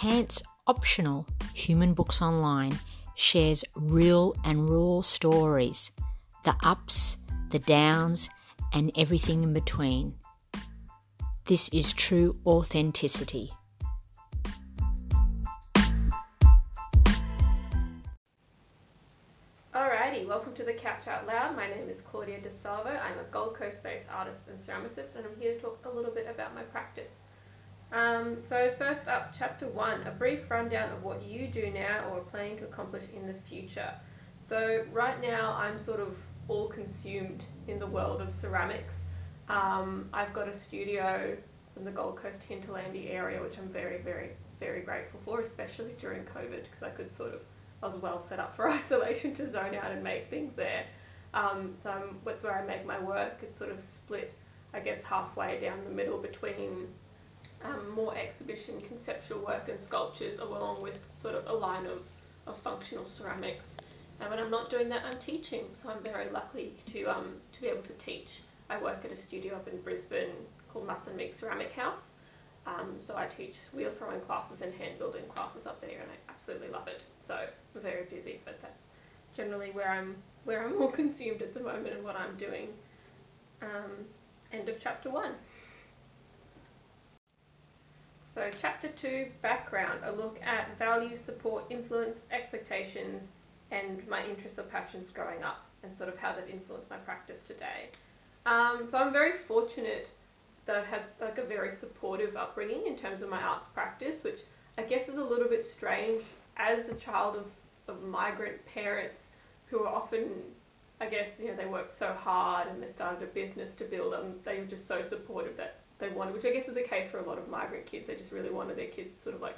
Pants Optional Human Books Online shares real and raw stories, the ups, the downs, and everything in between. This is true authenticity. Alrighty, welcome to the Couch Out Loud. My name is Claudia De Salvo. I'm a Gold Coast based artist and ceramicist, and I'm here to talk a little bit about my practice. Um, so, first up, chapter one a brief rundown of what you do now or are planning to accomplish in the future. So, right now, I'm sort of all consumed in the world of ceramics. Um, I've got a studio in the Gold Coast hinterlandy area, which I'm very, very, very grateful for, especially during COVID, because I could sort of I was well set up for isolation to zone out and make things there. Um, so I'm, that's where I make my work. It's sort of split, I guess, halfway down the middle between um, more exhibition conceptual work and sculptures, along with sort of a line of, of functional ceramics. And when I'm not doing that, I'm teaching. So I'm very lucky to um, to be able to teach. I work at a studio up in Brisbane called Muss and Meek Ceramic House. Um, so I teach wheel throwing classes and hand building classes up there, and I absolutely love it. So I'm very busy, but that's generally where I'm where I'm more consumed at the moment and what I'm doing. Um, end of chapter one. So chapter two, background, a look at value, support, influence, expectations, and my interests or passions growing up, and sort of how that influenced my practice today. Um, so I'm very fortunate that I've had like a very supportive upbringing in terms of my arts practice, which I guess is a little bit strange as the child of, of migrant parents who are often, I guess, you know, they worked so hard and they started a business to build them, they were just so supportive that they wanted, which I guess is the case for a lot of migrant kids. They just really wanted their kids to sort of like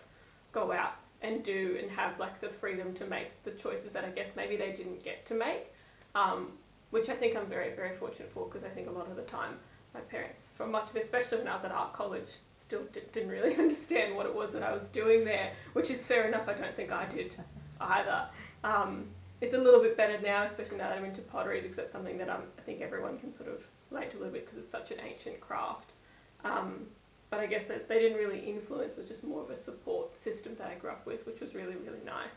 go out and do and have like the freedom to make the choices that I guess maybe they didn't get to make, um, which I think I'm very, very fortunate for because I think a lot of the time my parents, for much of especially when I was at art college, still didn't really understand what it was that I was doing there, which is fair enough. I don't think I did either. Um, it's a little bit better now, especially now that I'm into pottery, because that's something that um, I think everyone can sort of relate to a little bit because it's such an ancient craft. Um, but I guess that they didn't really influence. It was just more of a support system that I grew up with, which was really, really nice.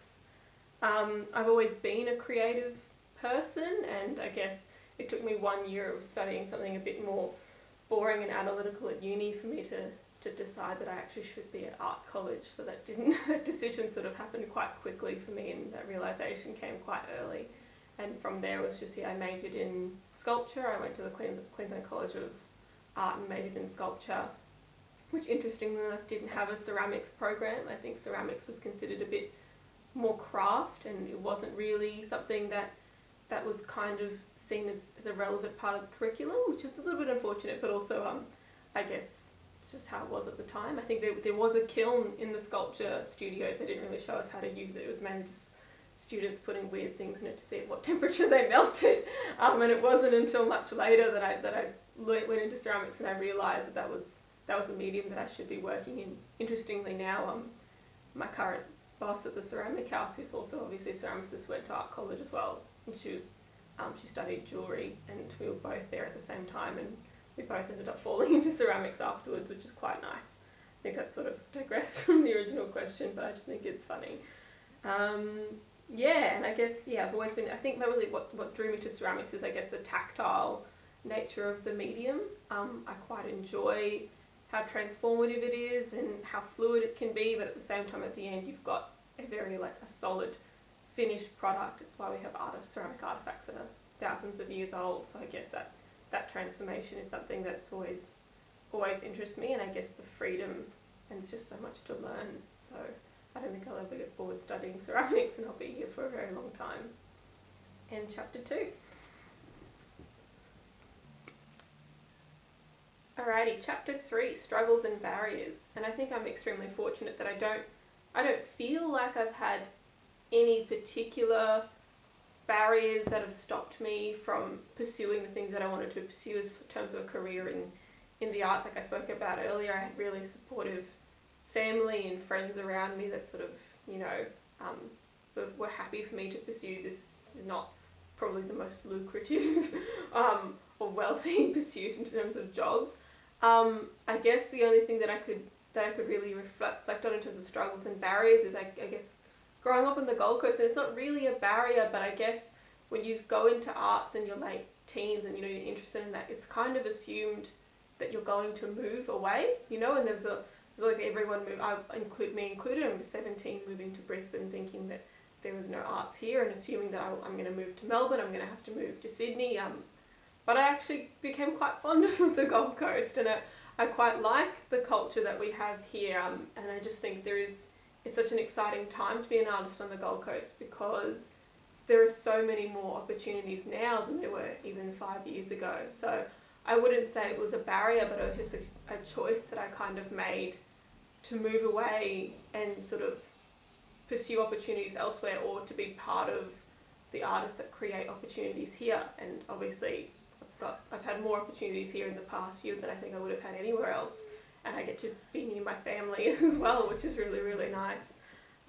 Um, I've always been a creative person, and I guess it took me one year of studying something a bit more boring and analytical at uni for me to to decide that I actually should be at art college. So that didn't that decision sort of happened quite quickly for me, and that realization came quite early. And from there it was just yeah, I majored in sculpture. I went to the Queensland College of Art and majored in sculpture, which interestingly enough didn't have a ceramics program. I think ceramics was considered a bit more craft, and it wasn't really something that that was kind of seen as, as a relevant part of the curriculum, which is a little bit unfortunate, but also um, I guess it's just how it was at the time. I think there, there was a kiln in the sculpture studios. They didn't really show us how to use it. It was mainly just students putting weird things in it to see at what temperature they melted. Um, and it wasn't until much later that I that I went into ceramics and I realised that that was that was a medium that I should be working in. Interestingly, now um, my current boss at the ceramic house, who's also obviously a ceramicist, went to art college as well, and she was um, she studied jewellery, and we were both there at the same time, and we both ended up falling into ceramics afterwards, which is quite nice. I think that's sort of digressed from the original question, but I just think it's funny. Um, yeah, and I guess yeah, I've always been. I think really what what drew me to ceramics is I guess the tactile nature of the medium. Um, I quite enjoy how transformative it is and how fluid it can be, but at the same time, at the end, you've got a very like a solid finished product. It's why we have art ceramic artifacts that are thousands of years old. So I guess that that transformation is something that's always always interests me, and I guess the freedom and it's just so much to learn. So I don't think I'll ever get bored studying ceramics, and I'll be here for a very long time. And chapter two. Alrighty, chapter three, struggles and barriers. And I think I'm extremely fortunate that I don't I don't feel like I've had any particular barriers that have stopped me from pursuing the things that I wanted to pursue in terms of a career in in the arts, like I spoke about earlier. I had really supportive family and friends around me that sort of, you know, um, were happy for me to pursue this. this is not probably the most lucrative um, or wealthy pursuit in terms of jobs. Um, I guess the only thing that I could that I could really reflect, on in terms of struggles and barriers is, I, I guess, growing up on the Gold Coast, and it's not really a barrier, but I guess when you go into arts in your late teens and you know you're interested in that, it's kind of assumed that you're going to move away, you know, and there's a there's like everyone move, I include me included. I was 17 moving to Brisbane, thinking that there was no arts here, and assuming that I, am going to move to Melbourne, I'm going to have to move to Sydney. Um, but I actually became quite fond of the Gold Coast, and I, I quite like the culture that we have here. Um, and I just think there is it's such an exciting time to be an artist on the Gold Coast because there are so many more opportunities now than there were even five years ago. So I wouldn't say it was a barrier, but it was just a, a choice that I kind of made to move away and sort of pursue opportunities elsewhere or to be part of the artists that create opportunities here. And obviously, Got I've had more opportunities here in the past year than I think I would have had anywhere else, and I get to be near my family as well, which is really really nice.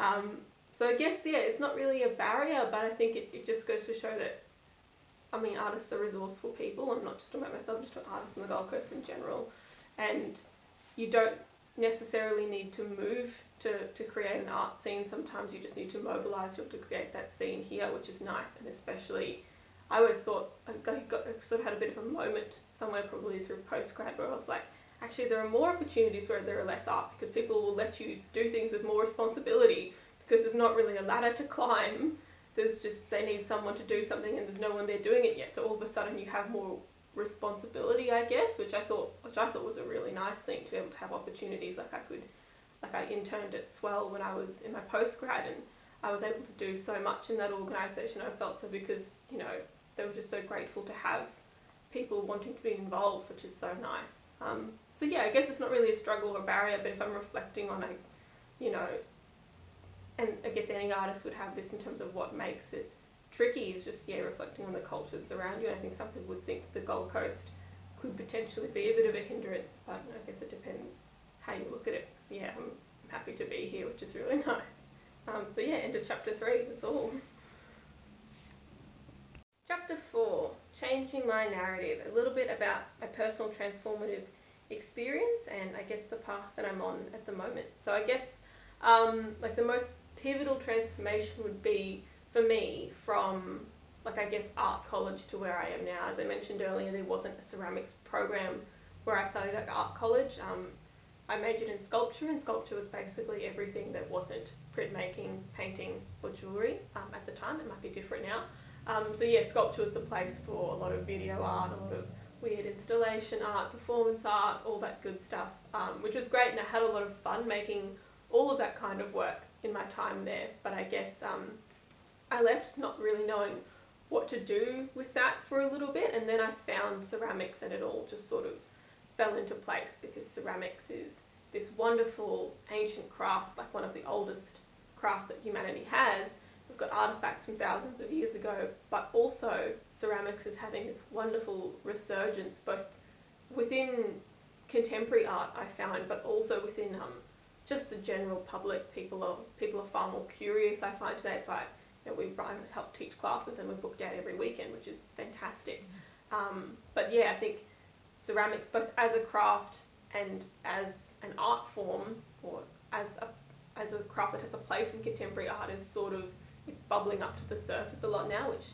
Um, so I guess yeah, it's not really a barrier, but I think it, it just goes to show that I mean artists are resourceful people. I'm not just talking about myself, I'm just talking about artists on the Gold Coast in general, and you don't necessarily need to move to, to create an art scene. Sometimes you just need to mobilise to create that scene here, which is nice. And especially, I always thought I got, sort of had a bit of a moment somewhere probably through postgrad where I was like, actually there are more opportunities where there are less art because people will let you do things with more responsibility because there's not really a ladder to climb. There's just they need someone to do something and there's no one there doing it yet. So all of a sudden you have more responsibility, I guess, which I thought which I thought was a really nice thing to be able to have opportunities like I could like I interned at Swell when I was in my postgrad and I was able to do so much in that organisation. I felt so because, you know, they were just so grateful to have people wanting to be involved, which is so nice. Um, so yeah, I guess it's not really a struggle or a barrier, but if I'm reflecting on a, you know, and I guess any artist would have this in terms of what makes it tricky is just yeah reflecting on the culture that's around you. And I think some people would think the Gold Coast could potentially be a bit of a hindrance, but I guess it depends how you look at it. So yeah, I'm happy to be here, which is really nice. Um, so yeah, end of chapter three. That's all. Chapter four: changing my narrative. A little bit about my personal transformative experience and I guess the path that I'm on at the moment. So I guess um, like the most pivotal transformation would be for me from like I guess art college to where I am now. As I mentioned earlier, there wasn't a ceramics program where I studied at art college. Um, I majored in sculpture, and sculpture was basically everything that wasn't printmaking, painting, or jewellery um, at the time. It might be different now. Um, so yeah, sculpture was the place for a lot of video art, a lot of weird installation art, performance art, all that good stuff, um, which was great, and I had a lot of fun making all of that kind of work in my time there. But I guess um, I left not really knowing what to do with that for a little bit, and then I found ceramics, and it all just sort of fell into place because ceramics is this wonderful ancient craft, like one of the oldest crafts that humanity has. We've got artifacts from thousands of years ago, but also ceramics is having this wonderful resurgence both within contemporary art I found, but also within um, just the general public. People are people are far more curious. I find today. It's why you know, we help teach classes and we're booked out every weekend, which is fantastic. Um, but yeah, I think ceramics, both as a craft and as an art form, or as a as a craft that has a place in contemporary art, is sort of it's bubbling up to the surface a lot now, which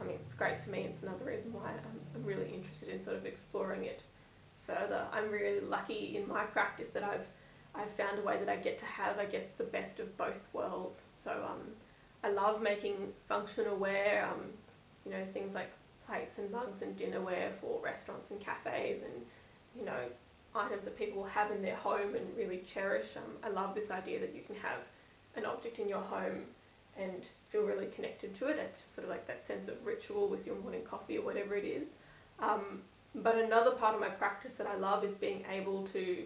I mean it's great for me. It's another reason why I'm, I'm really interested in sort of exploring it further. I'm really lucky in my practice that I've I've found a way that I get to have, I guess, the best of both worlds. So um, I love making functional ware, um, you know, things like plates and mugs and dinnerware for restaurants and cafes and, you know, items that people will have in their home and really cherish. Um, I love this idea that you can have an object in your home and feel really connected to it. It's just sort of like that sense of ritual with your morning coffee or whatever it is. Um, but another part of my practice that I love is being able to,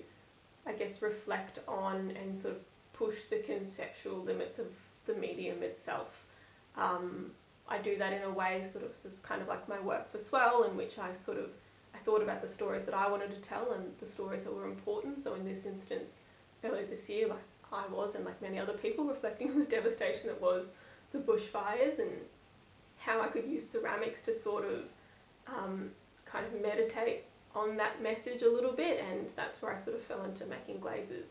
I guess, reflect on and sort of push the conceptual limits of the medium itself. Um, I do that in a way sort of as kind of like my work for Swell in which I sort of I thought about the stories that I wanted to tell and the stories that were important. So in this instance, earlier this year, like I was and like many other people reflecting on the devastation that was the bushfires and how I could use ceramics to sort of um, kind of meditate on that message a little bit and that's where I sort of fell into making glazes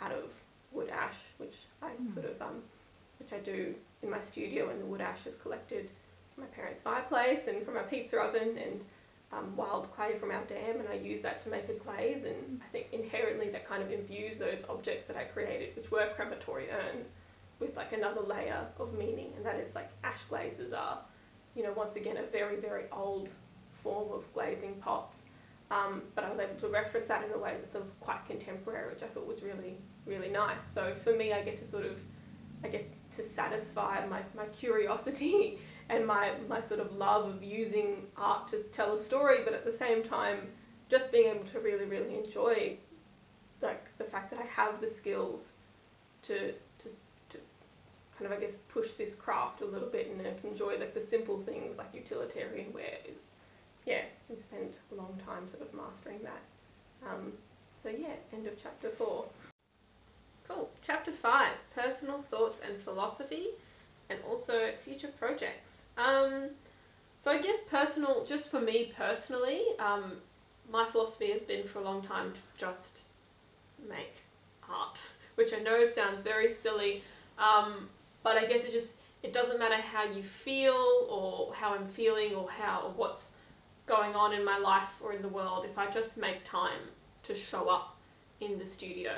out of wood ash, which I mm. sort of um, which I do in my studio, and the wood ash is collected from my parents' fireplace and from our pizza oven and um, wild clay from our dam, and I use that to make a glaze. And I think inherently kind of imbues those objects that I created, which were crematory urns, with like another layer of meaning, and that is like ash glazes are, you know, once again a very very old form of glazing pots. Um, but I was able to reference that in a way that was quite contemporary, which I thought was really really nice. So for me, I get to sort of I get to satisfy my, my curiosity and my, my sort of love of using art to tell a story, but at the same time, just being able to really, really enjoy like the fact that I have the skills to, to, to kind of, I guess, push this craft a little bit and enjoy like the simple things like utilitarian wear is, yeah, and spend a long time sort of mastering that. Um, so yeah, end of chapter four. Cool. Chapter 5 Personal Thoughts and Philosophy, and also future projects. Um, so, I guess personal, just for me personally, um, my philosophy has been for a long time to just make art, which I know sounds very silly, um, but I guess it just it doesn't matter how you feel or how I'm feeling or how or what's going on in my life or in the world. If I just make time to show up in the studio,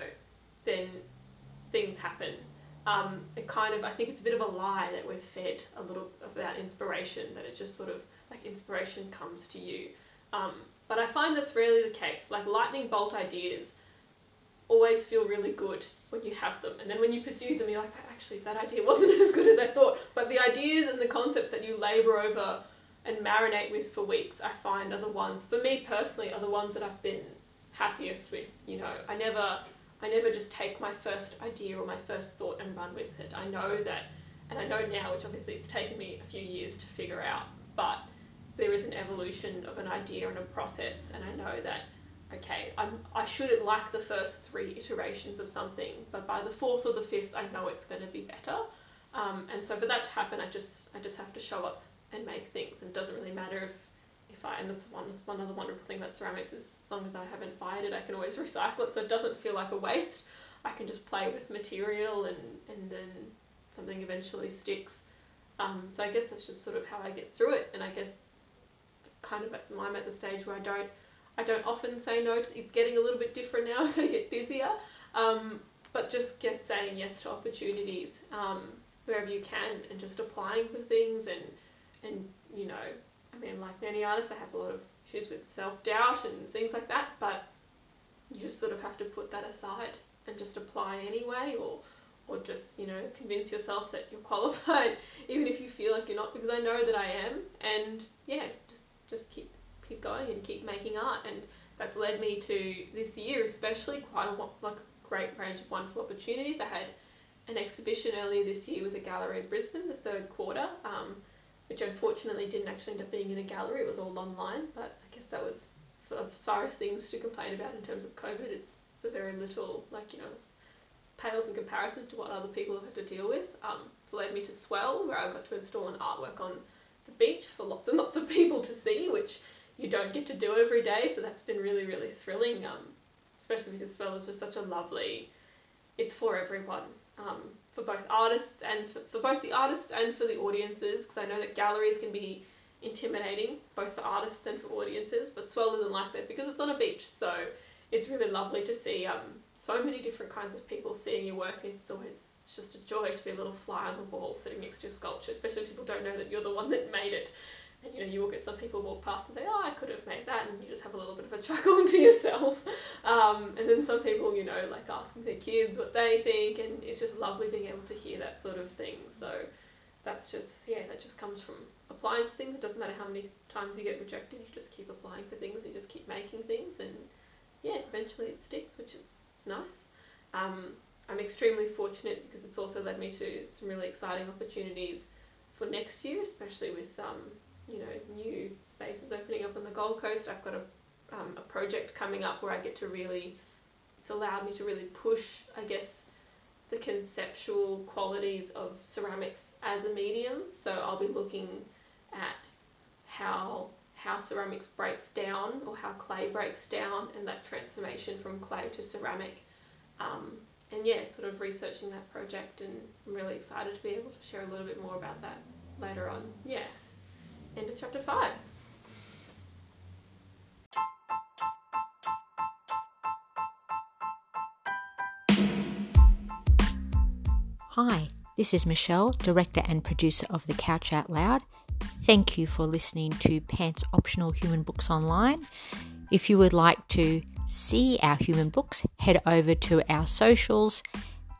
then things happen. Um, it kind of, I think it's a bit of a lie that we're fed a little about inspiration, that it just sort of, like, inspiration comes to you. Um, but I find that's rarely the case. Like, lightning bolt ideas always feel really good when you have them. And then when you pursue them, you're like, actually, that idea wasn't as good as I thought. But the ideas and the concepts that you labor over and marinate with for weeks, I find are the ones, for me personally, are the ones that I've been happiest with. You know, I never I never just take my first idea or my first thought and run with it. I know that, and I know now, which obviously it's taken me a few years to figure out, but there is an evolution of an idea and a process, and I know that, okay, I'm, I shouldn't like the first three iterations of something, but by the fourth or the fifth, I know it's going to be better. Um, and so for that to happen, I just I just have to show up and make things, and it doesn't really matter if if I and that's one that's one other wonderful thing about ceramics is as long as I haven't fired it, I can always recycle it, so it doesn't feel like a waste. I can just play with material and and then something eventually sticks. Um, so I guess that's just sort of how I get through it, and I guess kind of I'm at the stage where I don't I don't often say no. To, it's getting a little bit different now as I get busier, um, but just guess saying yes to opportunities um, wherever you can, and just applying for things and and you know I mean, like many artists, I have a lot of issues with self doubt and things like that, but you just sort of have to put that aside and just apply anyway, or or just you know convince yourself that you're qualified, even if you feel like you're not, because I know that I am, and yeah, just just keep keep going and keep making art, and that's led me to this year especially quite a like great range of wonderful opportunities. I had an exhibition earlier this year with a gallery in Brisbane, the third quarter. Um, which unfortunately didn't actually end up being in a gallery. It was all online, but I guess that was for, as far as things to complain about in terms of COVID. It's a very little like you know pales in comparison to what other people have had to deal with. Um, it's led me to Swell, where I got to install an artwork on the beach for lots and lots of people to see, which you don't get to do every day. So that's been really really thrilling. Um, especially because Swell is just such a lovely. It's for everyone. Um, for both artists and for, for both the artists and for the audiences because I know that galleries can be intimidating both for artists and for audiences but Swell isn't like that because it's on a beach so it's really lovely to see um, so many different kinds of people seeing your work it's always it's just a joy to be a little fly on the wall sitting next to your sculpture especially if people don't know that you're the one that made it you know you will get some people walk past and say oh I could have made that and you just have a little bit of a chuckle to yourself. Um, and then some people you know like asking their kids what they think and it's just lovely being able to hear that sort of thing. So that's just yeah that just comes from applying for things. It doesn't matter how many times you get rejected you just keep applying for things you just keep making things and yeah eventually it sticks which is it's nice. Um, I'm extremely fortunate because it's also led me to some really exciting opportunities for next year especially with um, you know new spaces opening up on the Gold Coast. I've got a um, a project coming up where I get to really it's allowed me to really push I guess the conceptual qualities of ceramics as a medium. So I'll be looking at how how ceramics breaks down or how clay breaks down and that transformation from clay to ceramic um, and yeah, sort of researching that project, and I'm really excited to be able to share a little bit more about that later on. Yeah, end of chapter five. Hi, this is Michelle, director and producer of The Couch Out Loud. Thank you for listening to Pants Optional Human Books Online. If you would like to see our human books, head over to our socials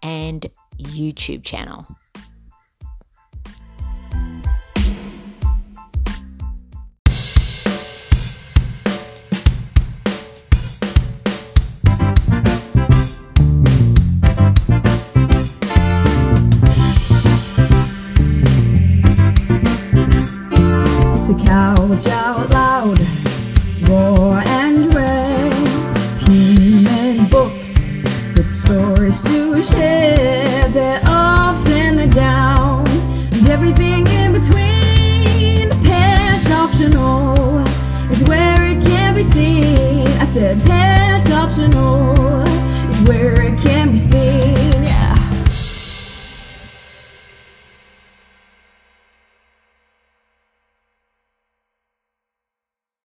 and YouTube channel.